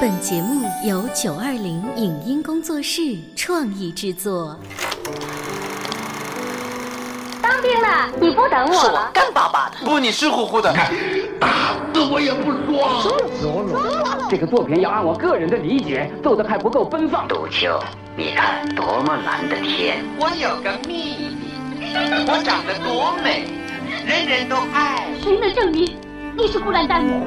本节目由九二零影音工作室创意制作。当兵了，你不等我是我了？干巴巴的，不，你湿乎乎的。看打死我也不说。这个作品要按我个人的理解做的还不够奔放。杜秋，你看多么蓝的天！我有个秘密，我长得多美，人人都爱。谁能证明你是孤兰丹母？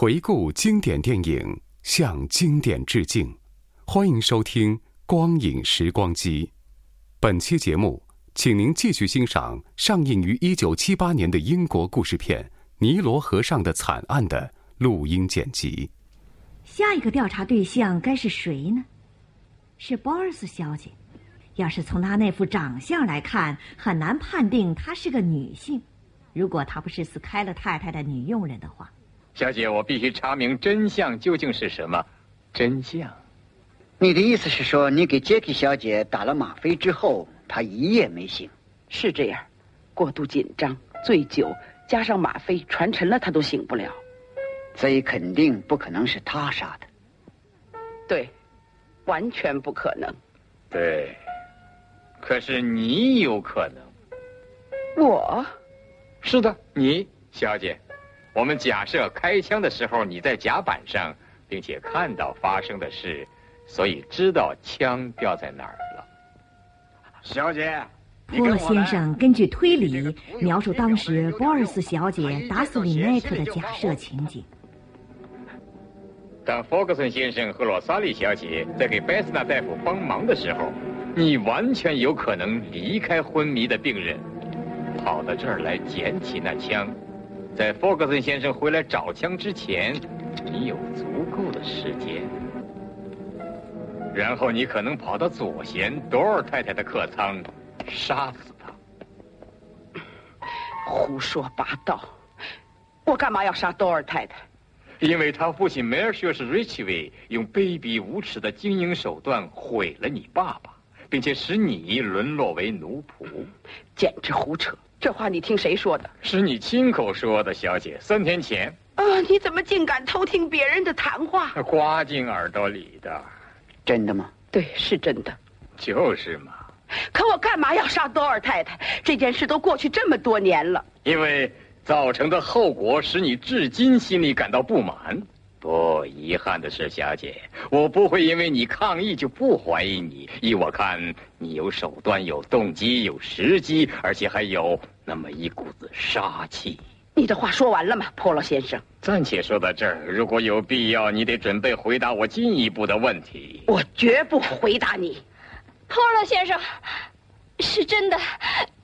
回顾经典电影，向经典致敬。欢迎收听《光影时光机》。本期节目，请您继续欣赏上映于一九七八年的英国故事片《尼罗河上的惨案》的录音剪辑。下一个调查对象该是谁呢？是鲍尔斯小姐。要是从她那副长相来看，很难判定她是个女性。如果她不是斯开勒太太的女佣人的话，小姐，我必须查明真相究竟是什么。真相？你的意思是说，你给杰克小姐打了吗啡之后，她一夜没醒？是这样，过度紧张、醉酒，加上吗啡传沉了，她都醒不了。所以肯定不可能是他杀的。对，完全不可能。对，可是你有可能。我？是的，你，小姐。我们假设开枪的时候你在甲板上，并且看到发生的事，所以知道枪掉在哪儿了。小姐，波勒先生根据推理描述当时波尔斯小姐打死里奈特的假设情景。当弗格森先生和罗萨莉小姐在给贝斯纳大夫帮忙的时候，你完全有可能离开昏迷的病人，跑到这儿来捡起那枪。在弗格森先生回来找枪之前，你有足够的时间。然后你可能跑到左贤多尔太太的客舱，杀死他。胡说八道！我干嘛要杀多尔太太？因为他父亲梅尔修是 Richie 用卑鄙无耻的经营手段毁了你爸爸，并且使你沦落为奴仆。简直胡扯！这话你听谁说的？是你亲口说的，小姐。三天前。啊！你怎么竟敢偷听别人的谈话？刮进耳朵里的。真的吗？对，是真的。就是嘛。可我干嘛要杀多尔太太？这件事都过去这么多年了。因为造成的后果使你至今心里感到不满。不，遗憾的是，小姐，我不会因为你抗议就不怀疑你。依我看，你有手段、有动机、有时机，而且还有那么一股子杀气。你的话说完了吗，波罗先生？暂且说到这儿。如果有必要，你得准备回答我进一步的问题。我绝不回答你，波罗先生，是真的，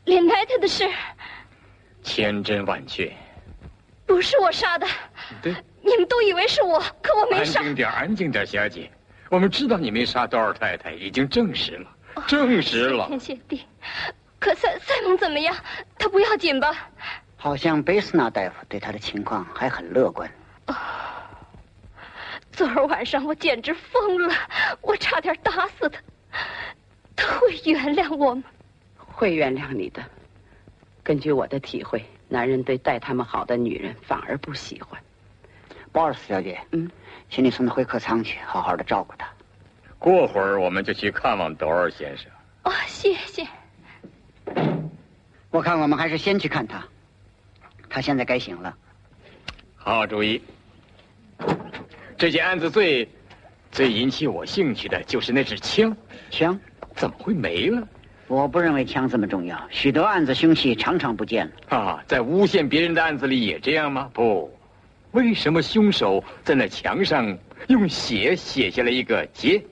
连奈特的事，千真万确，不是我杀的。对，你们都以为是我，可我没杀。安静点，安静点，小姐。我们知道你没杀多尔太太，已经证实了，证实了。谢天谢地。可赛赛蒙怎么样？他不要紧吧？好像贝斯纳大夫对他的情况还很乐观。昨儿晚上我简直疯了，我差点打死他。他会原谅我吗？会原谅你的。根据我的体会，男人对待他们好的女人反而不喜欢。鲍尔斯小姐，嗯，请你送他回客舱去，好好的照顾他。过会儿我们就去看望德尔先生。哦，谢谢。我看我们还是先去看他。他现在该醒了。好主意。这件案子最最引起我兴趣的就是那支枪。枪怎么会没了？我不认为枪这么重要。许多案子凶器常常不见了。啊，在诬陷别人的案子里也这样吗？不。为什么凶手在那墙上用血写下了一个杰，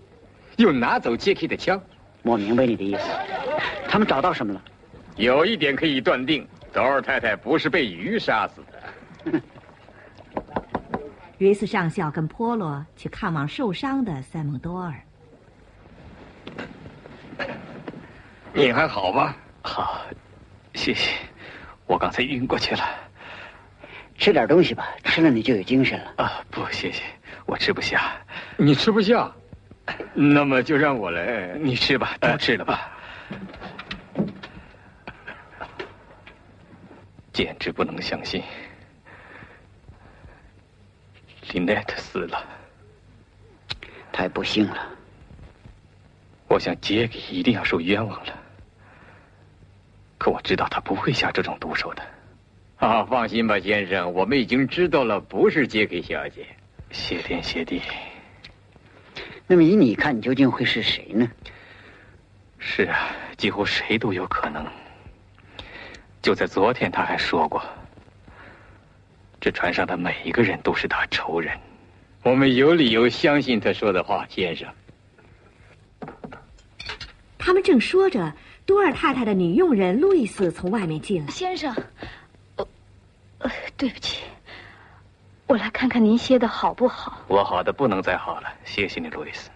又拿走杰克的枪？我明白你的意思。他们找到什么了？有一点可以断定，德尔太太不是被鱼杀死的。瑞斯上校跟波罗去看望受伤的塞蒙多尔。你还好吧？好，谢谢。我刚才晕过去了。吃点东西吧，吃了你就有精神了。啊，不，谢谢，我吃不下。你吃不下，那么就让我来。你吃吧，都吃了吧。简直不能相信，林奈特死了。太不幸了。我想杰克一定要受冤枉了。可我知道他不会下这种毒手的。啊，放心吧，先生，我们已经知道了，不是杰克小姐。谢天谢地。那么以你看，你究竟会是谁呢？是啊，几乎谁都有可能。就在昨天，他还说过，这船上的每一个人都是他仇人。我们有理由相信他说的话，先生。他们正说着，多尔太太的女佣人路易斯从外面进来。先生。呃，对不起，我来看看您歇的好不好。我好的不能再好了，谢谢你，路易斯。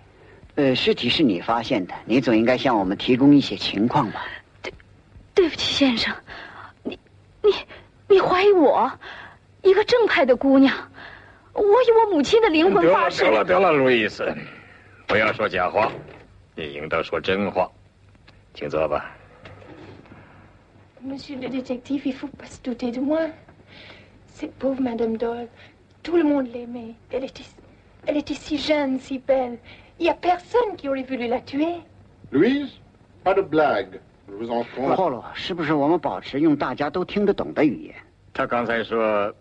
呃，尸体是你发现的，你总应该向我们提供一些情况吧？对，对不起，先生，你你你怀疑我，一个正派的姑娘，我以我母亲的灵魂发誓。得了得了，路易斯，不要说假话，你应当说真话，请坐吧。Monsieur le détective, il faut pas se douter de moi. Cette pauvre Madame Doyle, tout le monde l'aimait. Elle était, elle était si jeune, si belle. Il n'y a personne qui aurait voulu la tuer. Louise, pas de blague. Je vous en prie. 霍洛，是不是我们保持用大家都听得懂的语言？他刚才说，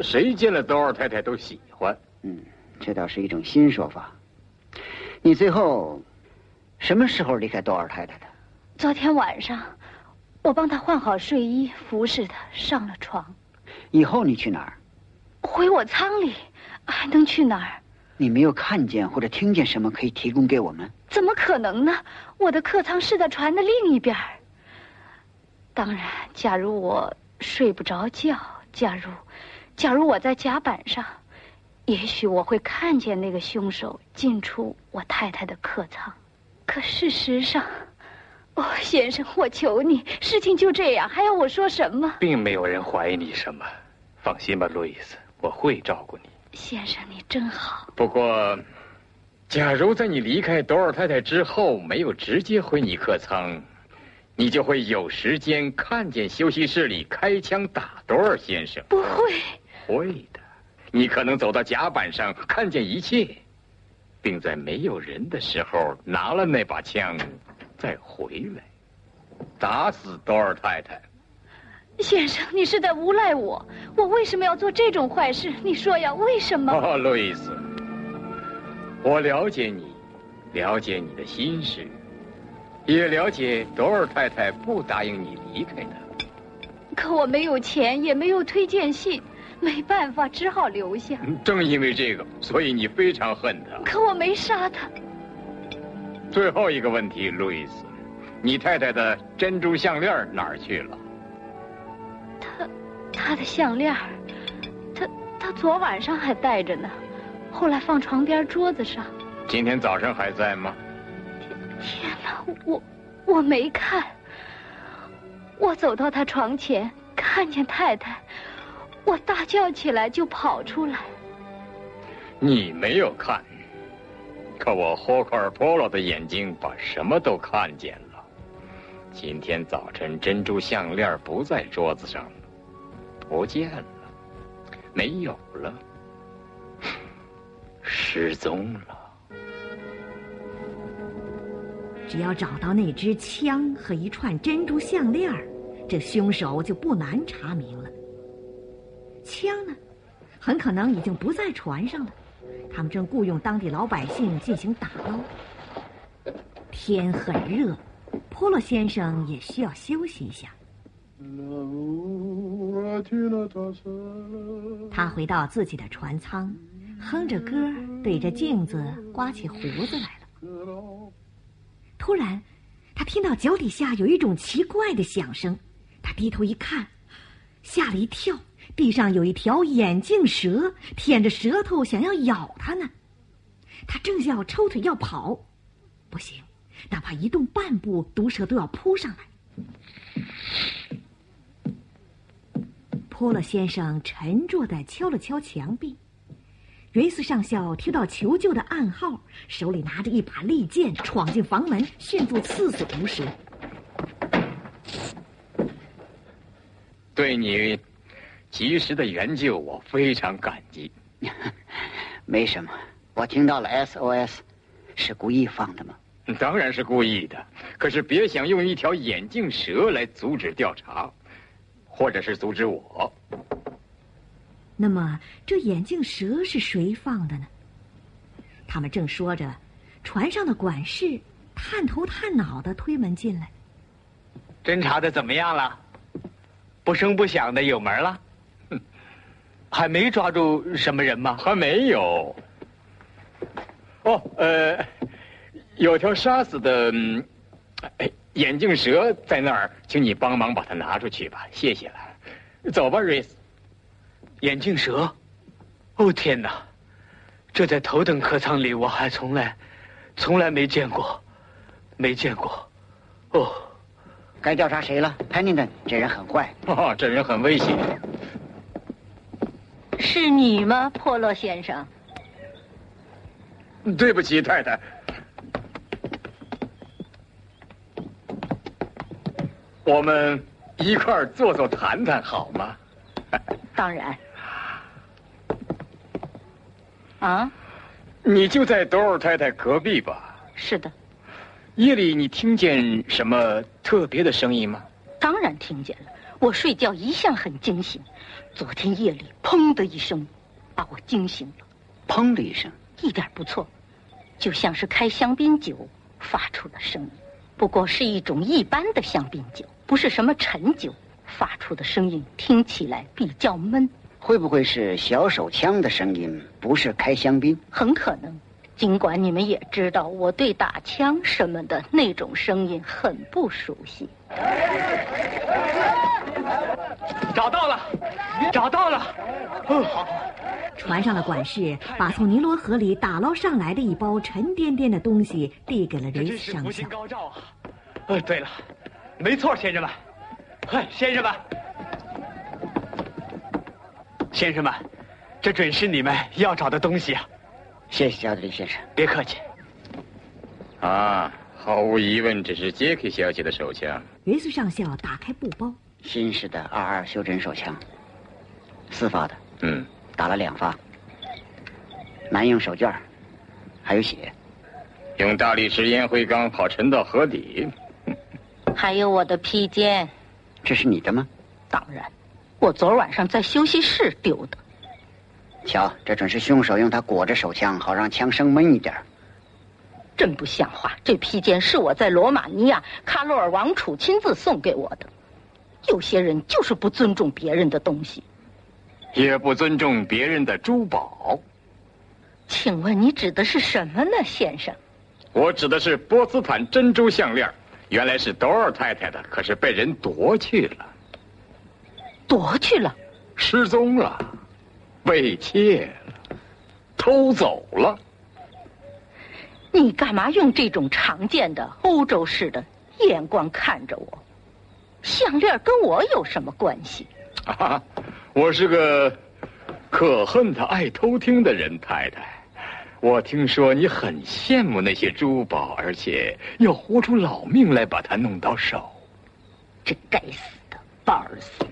谁见了多尔太太都喜欢。嗯，这倒是一种新说法。你最后什么时候离开多尔太太的？昨天晚上，我帮她换好睡衣，服侍她上了床。 以后你去哪儿？回我舱里，还能去哪儿？你没有看见或者听见什么可以提供给我们？怎么可能呢？我的客舱是在船的另一边。当然，假如我睡不着觉，假如，假如我在甲板上，也许我会看见那个凶手进出我太太的客舱。可事实上，哦，先生，我求你，事情就这样，还要我说什么？并没有人怀疑你什么。放心吧，路易斯，我会照顾你。先生，你真好。不过，假如在你离开多尔太太之后没有直接回你客舱，你就会有时间看见休息室里开枪打多尔先生。不会，会的。你可能走到甲板上看见一切，并在没有人的时候拿了那把枪，再回来打死多尔太太。先生，你是在诬赖我。我为什么要做这种坏事？你说呀，为什么？哦，路易斯，我了解你，了解你的心事，也了解多尔太太不答应你离开她。可我没有钱，也没有推荐信，没办法，只好留下。正因为这个，所以你非常恨他。可我没杀他。最后一个问题，路易斯，你太太的珍珠项链哪儿去了？她，她的项链，她，她昨晚上还戴着呢，后来放床边桌子上。今天早上还在吗？天哪，我我没看。我走到他床前，看见太太，我大叫起来就跑出来。你没有看，可我霍克尔波罗的眼睛把什么都看见了。今天早晨珍珠项链不在桌子上，不见了，没有了，失踪了。只要找到那支枪和一串珍珠项链这凶手就不难查明了。枪呢，很可能已经不在船上了，他们正雇佣当地老百姓进行打捞。天很热，波洛先生也需要休息一下。他回到自己的船舱，哼着歌，对着镜子刮起胡子来了。突然，他听到脚底下有一种奇怪的响声，他低头一看，吓了一跳，地上有一条眼镜蛇，舔着舌头想要咬他呢。他正要抽腿要跑，不行，哪怕一动半步，毒蛇都要扑上来。波勒先生沉着的敲了敲墙壁。瑞斯上校听到求救的暗号，手里拿着一把利剑，闯进房门，迅速刺死毒蛇。对你及时的援救，我非常感激。没什么，我听到了 SOS，是故意放的吗？当然是故意的。可是别想用一条眼镜蛇来阻止调查，或者是阻止我。那么，这眼镜蛇是谁放的呢？他们正说着，船上的管事探头探脑的推门进来。侦查的怎么样了？不声不响的有门了？还没抓住什么人吗？还没有。哦，呃，有条杀死的眼镜蛇在那儿，请你帮忙把它拿出去吧，谢谢了。走吧，瑞斯。眼镜蛇？哦天哪！这在头等客舱里我还从来，从来没见过，没见过。哦，该调查谁了？潘宁顿，这人很坏。哦，这人很危险。是你吗，破落先生？对不起，太太。我们一块儿坐坐谈谈好吗？当然。啊，你就在德尔太太隔壁吧？是的。夜里你听见什么特别的声音吗？当然听见了。我睡觉一向很惊醒，昨天夜里砰的一声，把我惊醒了。砰的一声，一点不错，就像是开香槟酒发出的声音。不过是一种一般的香槟酒，不是什么陈酒发出的声音，听起来比较闷。会不会是小手枪的声音？不是开香槟？很可能。尽管你们也知道，我对打枪什么的那种声音很不熟悉。找到了，找到了。嗯，好。船上的管事把从尼罗河里打捞上来的一包沉甸甸的东西递给了瑞斯上校。高照啊！呃，对了，没错，先生们，嗨，先生们，先生们，这准是你们要找的东西啊！谢谢加德利先生，别客气。啊，毫无疑问，这是杰克小姐的手枪。瑞斯上校打开布包，新式的二二修整手枪，四发的，嗯，打了两发，男用手绢还有血，用大理石烟灰缸跑沉到河底，还有我的披肩，这是你的吗？当然，我昨晚上在休息室丢的。瞧，这准是凶手用它裹着手枪，好让枪声闷一点。真不像话！这披肩是我在罗马尼亚卡洛尔王储亲自送给我的。有些人就是不尊重别人的东西，也不尊重别人的珠宝。请问你指的是什么呢，先生？我指的是波斯坦珍珠项链，原来是德尔太太的，可是被人夺去了。夺去了？失踪了。被窃了，偷走了。你干嘛用这种常见的欧洲式的眼光看着我？项链跟我有什么关系？啊，我是个可恨的爱偷听的人，太太。我听说你很羡慕那些珠宝，而且要豁出老命来把它弄到手。这该死的巴尔斯！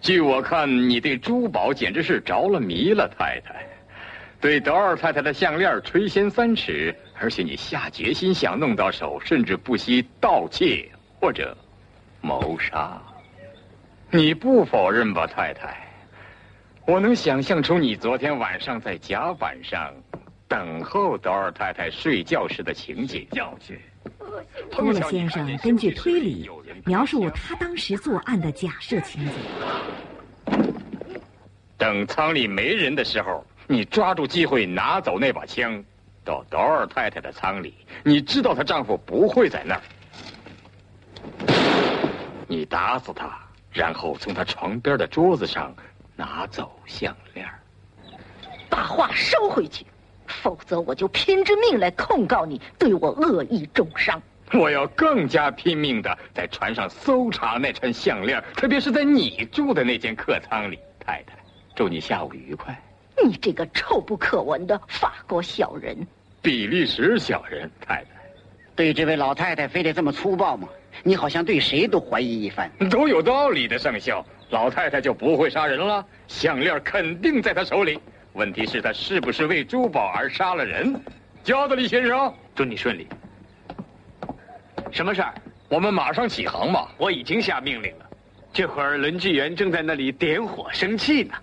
据我看，你对珠宝简直是着了迷了，太太。对德尔太太的项链垂涎三尺，而且你下决心想弄到手，甚至不惜盗窃或者谋杀。你不否认吧，太太？我能想象出你昨天晚上在甲板上等候德尔太太睡觉时的情景。托勒先生根据推理描述他当时作案的假设情景。等舱里没人的时候，你抓住机会拿走那把枪，到德尔太太的舱里。你知道她丈夫不会在那儿，你打死他，然后从他床边的桌子上拿走项链。把话收回去，否则我就拼着命来控告你对我恶意重伤。我要更加拼命的在船上搜查那串项链，特别是在你住的那间客舱里。太太，祝你下午愉快。你这个臭不可闻的法国小人，比利时小人，太太，对这位老太太非得这么粗暴吗？你好像对谁都怀疑一番。都有道理的，上校。老太太就不会杀人了，项链肯定在她手里。问题是，她是不是为珠宝而杀了人？加德利先生，祝你顺利。什么事儿？我们马上起航吧。我已经下命令了。这会儿轮机员正在那里点火生气呢。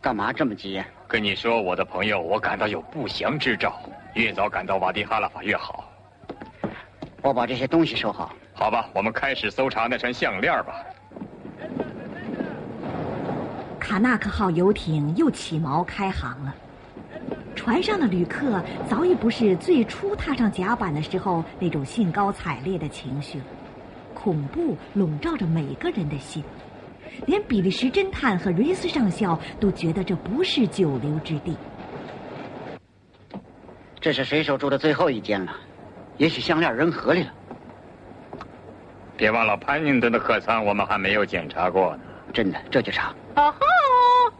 干嘛这么急呀？跟你说，我的朋友，我感到有不祥之兆。越早赶到瓦迪哈拉法越好。我把这些东西收好。好吧，我们开始搜查那串项链吧。卡纳克号游艇又起锚开航了。船上的旅客早已不是最初踏上甲板的时候那种兴高采烈的情绪了，恐怖笼罩着每个人的心，连比利时侦探和瑞斯上校都觉得这不是久留之地。这是水手住的最后一间了，也许项链扔河里了。别忘了潘宁顿的客舱，我们还没有检查过呢。真的，这就查。哦吼！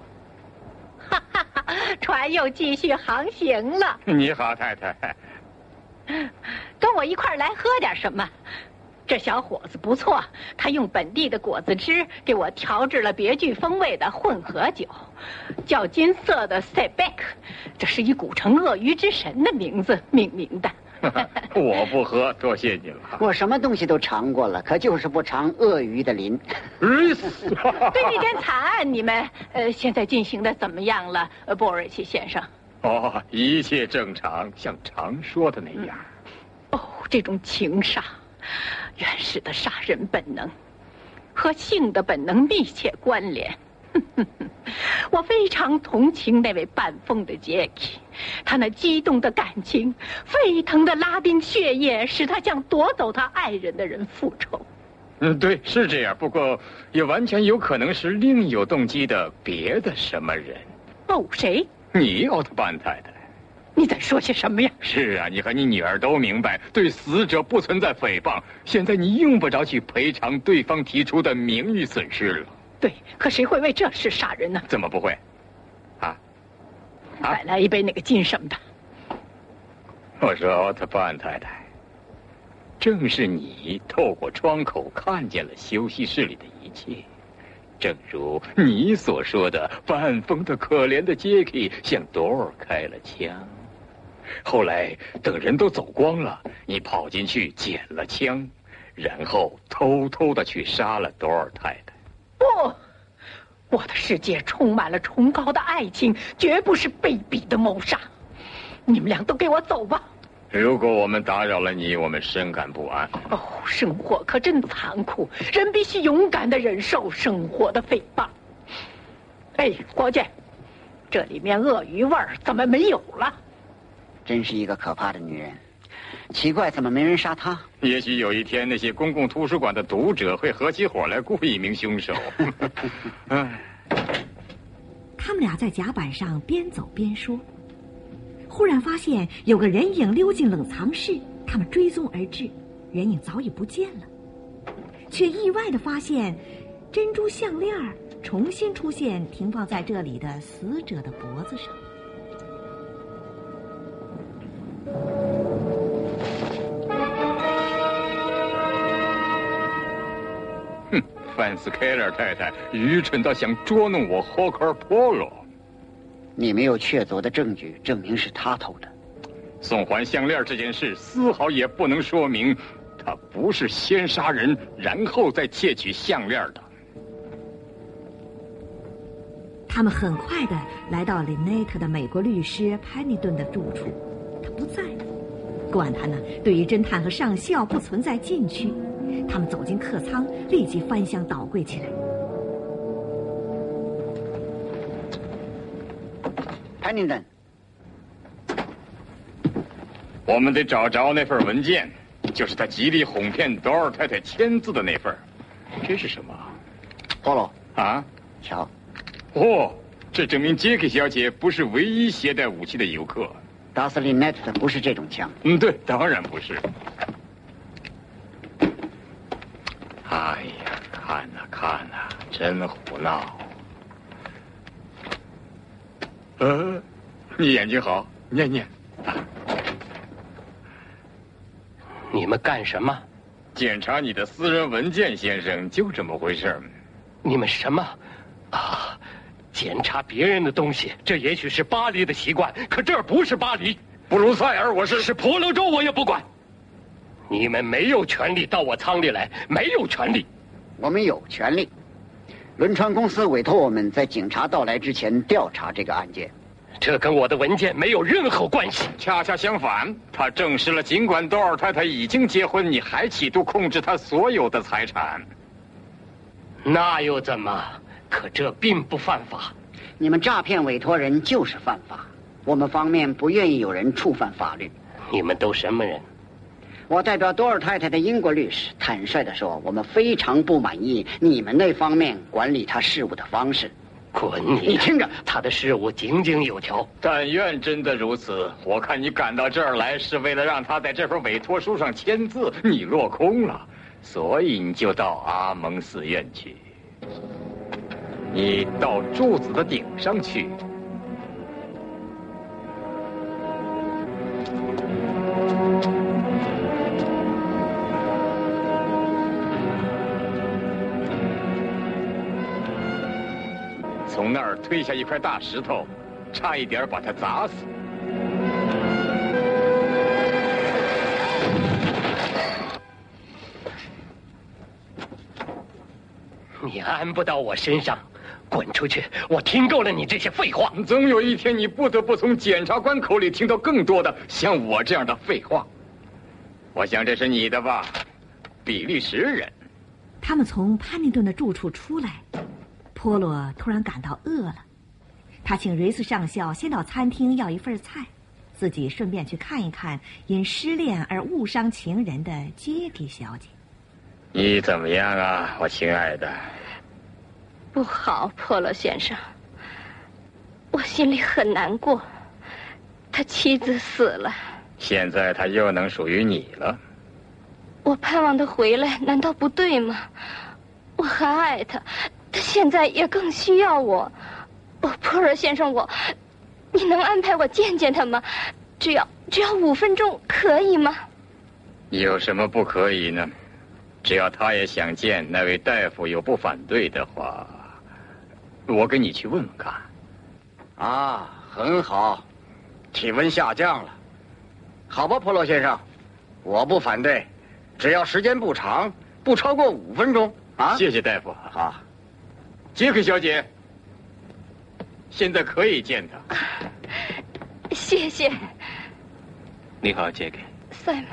哈哈哈，船又继续航行了。你好，太太。跟我一块儿来喝点什么？这小伙子不错，他用本地的果子汁给我调制了别具风味的混合酒，叫金色的塞贝克，这是以古城鳄鱼之神的名字命名的。我不喝，多谢你了。我什么东西都尝过了，可就是不尝鳄鱼的鳞。瑞斯，对那件惨案，你们呃现在进行的怎么样了，波尔奇先生？哦，一切正常，像常说的那样。哦，这种情杀，原始的杀人本能，和性的本能密切关联。我非常同情那位半疯的杰克，他那激动的感情、沸腾的拉丁血液，使他向夺走他爱人的人复仇。嗯，对，是这样。不过，也完全有可能是另有动机的别的什么人。哦，谁？你，奥特曼太太。你在说些什么呀？是啊，你和你女儿都明白，对死者不存在诽谤。现在你用不着去赔偿对方提出的名誉损失了。对，可谁会为这事杀人呢？怎么不会？啊？再来一杯那个金什么的。我说，奥特曼太太，正是你透过窗口看见了休息室里的一切，正如你所说的，半疯的可怜的杰克向多尔开了枪。后来等人都走光了，你跑进去捡了枪，然后偷偷的去杀了多尔太太。不，我的世界充满了崇高的爱情，绝不是卑鄙的谋杀。你们俩都给我走吧。如果我们打扰了你，我们深感不安。哦，生活可真残酷，人必须勇敢的忍受生活的诽谤。哎，郭建，这里面鳄鱼味儿怎么没有了？真是一个可怕的女人。奇怪，怎么没人杀他？也许有一天，那些公共图书馆的读者会合起伙来雇一名凶手。他们俩在甲板上边走边说，忽然发现有个人影溜进冷藏室，他们追踪而至，人影早已不见了，却意外的发现珍珠项链重新出现，停放在这里的死者的脖子上。哼，范斯凯勒太太愚蠢到想捉弄我霍克尔波罗。你没有确凿的证据证明是他偷的。送还项链这件事丝毫也不能说明他不是先杀人然后再窃取项链的。他们很快的来到林内特的美国律师潘尼顿的住处，他不在。管他呢，对于侦探和上校不存在禁区。他们走进客舱，立即翻箱倒柜起来。潘宁顿，我们得找着那份文件，就是他极力哄骗多尔太太签字的那份。这是什么？波罗，啊，瞧，哦，这证明杰克小姐不是唯一携带武器的游客。达斯利奈特不是这种枪。嗯，对，当然不是。哎呀，看呐看呐，真胡闹。呃，你眼睛好，念念。你们干什么？检查你的私人文件，先生，就这么回事你们什么？啊，检查别人的东西，这也许是巴黎的习惯，可这儿不是巴黎。布鲁塞尔，我是是婆罗洲，我也不管。你们没有权利到我仓里来，没有权利。我们有权利。轮船公司委托我们在警察到来之前调查这个案件。这跟我的文件没有任何关系。恰恰相反，他证实了，尽管多尔太太已经结婚，你还企图控制她所有的财产。那又怎么？可这并不犯法。你们诈骗委托人就是犯法。我们方面不愿意有人触犯法律。你们都什么人？我代表多尔太太的英国律师，坦率地说，我们非常不满意你们那方面管理他事务的方式。滚你！你听着，他的事务井井有条。但愿真的如此。我看你赶到这儿来，是为了让他在这份委托书上签字，你落空了，所以你就到阿蒙寺院去。你到柱子的顶上去。从那儿推下一块大石头，差一点把他砸死。你安不到我身上，滚出去！我听够了你这些废话。总有一天，你不得不从检察官口里听到更多的像我这样的废话。我想这是你的吧，比利时人。他们从潘尼顿的住处出来。波罗突然感到饿了，他请瑞斯上校先到餐厅要一份菜，自己顺便去看一看因失恋而误伤情人的杰迪小姐。你怎么样啊，我亲爱的？不好，波罗先生，我心里很难过。他妻子死了，现在他又能属于你了。我盼望他回来，难道不对吗？我还爱他。他现在也更需要我，哦，普尔先生，我，你能安排我见见他吗？只要只要五分钟，可以吗？有什么不可以呢？只要他也想见那位大夫，有不反对的话，我跟你去问问看。啊，很好，体温下降了，好吧，普罗先生，我不反对，只要时间不长，不超过五分钟啊。谢谢大夫。好。杰克小姐，现在可以见他。谢谢。你好，杰克。塞蒙，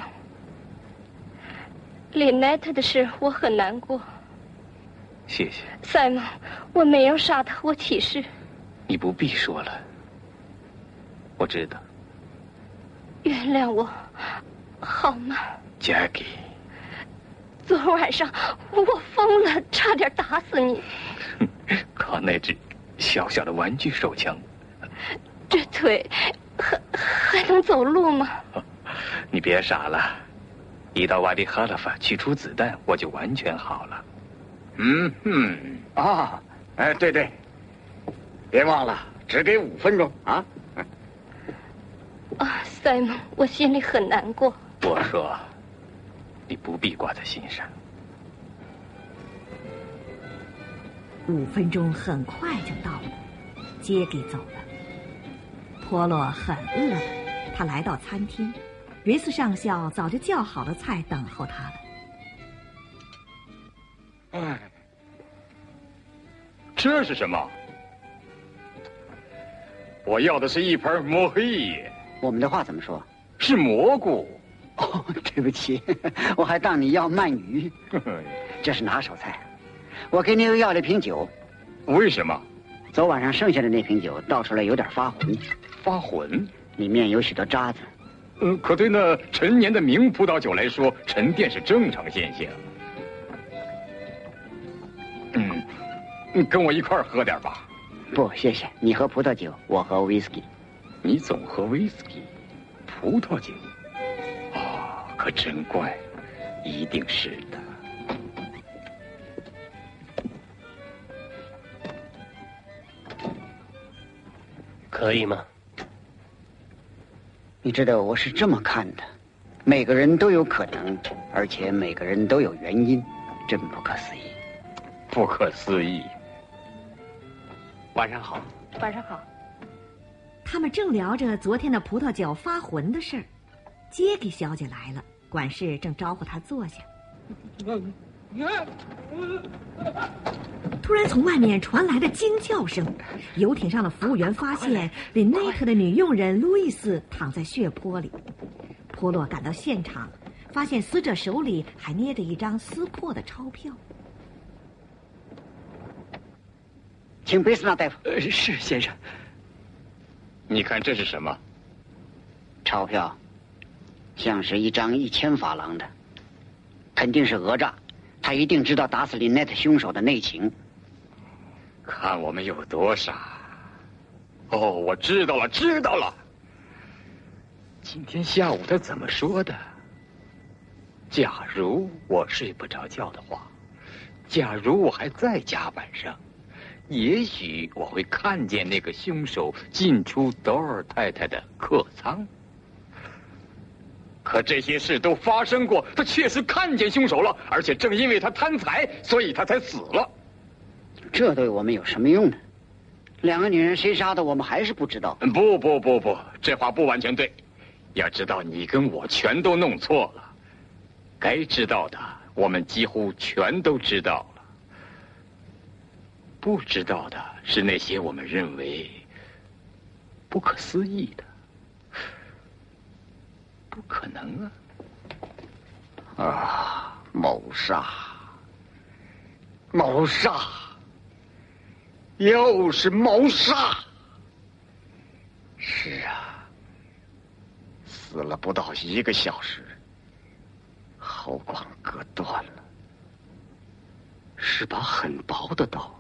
林奈特的事我很难过。谢谢。塞蒙，我没有杀他，我起誓。你不必说了，我知道。原谅我，好吗，Jackie？昨晚上我疯了，差点打死你。靠那只小小的玩具手枪，这腿还还能走路吗？你别傻了，一到瓦迪哈拉法取出子弹，我就完全好了。嗯哼，啊，哎，对对，别忘了，只给五分钟啊！啊，塞蒙，我心里很难过。我说。你不必挂在心上。五分钟很快就到了，杰给走了。波洛很饿了，他来到餐厅，瑞斯上校早就叫好了菜等候他了。哎，这是什么？我要的是一盆蘑黑。我们的话怎么说？是蘑菇。哦，对不起，我还当你要鳗鱼。这是拿手菜，我给你又要了瓶酒。为什么？昨晚上剩下的那瓶酒倒出来有点发浑。发浑？里面有许多渣子。嗯，可对那陈年的名葡萄酒来说，沉淀是正常现象。嗯，你跟我一块儿喝点吧。不，谢谢。你喝葡萄酒，我喝威士忌。你总喝威士忌，葡萄酒。哦，可真怪，一定是的。可以吗？你知道我是这么看的：每个人都有可能，而且每个人都有原因，真不可思议。不可思议。晚上好。晚上好。他们正聊着昨天的葡萄酒发浑的事儿，杰给小姐来了，管事正招呼她坐下。突然从外面传来的惊叫声，游艇上的服务员发现林内特的女佣人路易斯躺在血泊里。波洛赶到现场，发现死者手里还捏着一张撕破的钞票。请贝斯纳大夫。呃，是先生。你看这是什么？钞票，像是一张一千法郎的，肯定是讹诈。他一定知道打死林奈特凶手的内情。看我们有多傻！哦，我知道了，知道了。今天下午他怎么说的？假如我睡不着觉的话，假如我还在甲板上。也许我会看见那个凶手进出德尔太太的客舱，可这些事都发生过，他确实看见凶手了，而且正因为他贪财，所以他才死了。这对我们有什么用呢？两个女人谁杀的，我们还是不知道。不不不不，这话不完全对。要知道，你跟我全都弄错了，该知道的我们几乎全都知道了。不知道的是那些我们认为不可思议的，不可能啊！啊，谋杀，谋杀，又是谋杀！是啊，死了不到一个小时，喉管割断了，是把很薄的刀。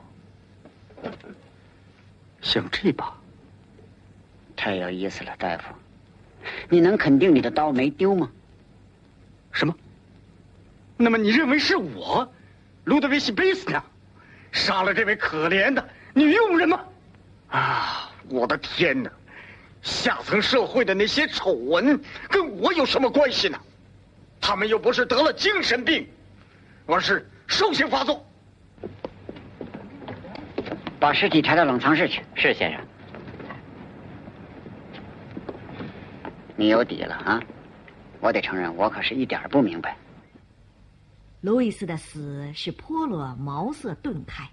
像这把，太有意思了，大夫。你能肯定你的刀没丢吗？什么？那么你认为是我，卢德维希·贝斯纳，杀了这位可怜的女佣人吗？啊，我的天哪！下层社会的那些丑闻跟我有什么关系呢？他们又不是得了精神病，而是兽性发作。把尸体抬到冷藏室去。是先生。你有底了啊！我得承认，我可是一点不明白。路易斯的死使波罗茅塞顿开。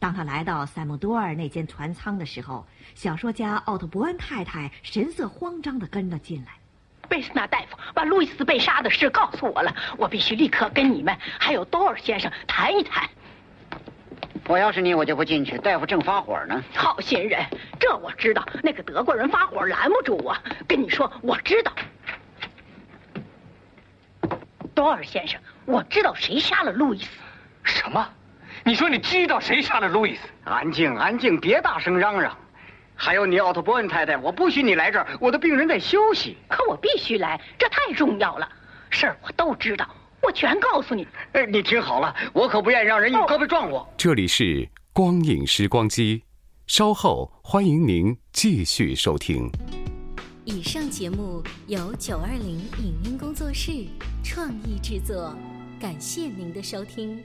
当他来到塞姆多尔那间船舱的时候，小说家奥特伯恩太太神色慌张的跟了进来。贝斯纳大夫把路易斯被杀的事告诉我了，我必须立刻跟你们还有多尔先生谈一谈。我要是你，我就不进去。大夫正发火呢。好心人，这我知道。那个德国人发火拦不住我。跟你说，我知道。多尔先生，我知道谁杀了路易斯。什么？你说你知道谁杀了路易斯？安静，安静，别大声嚷嚷。还有你，奥特伯恩太太，我不许你来这儿。我的病人在休息。可我必须来，这太重要了。事儿我都知道。我全告诉你。呃，你听好了，我可不愿意让人用胳膊撞我。这里是光影时光机，稍后欢迎您继续收听。以上节目由九二零影音工作室创意制作，感谢您的收听。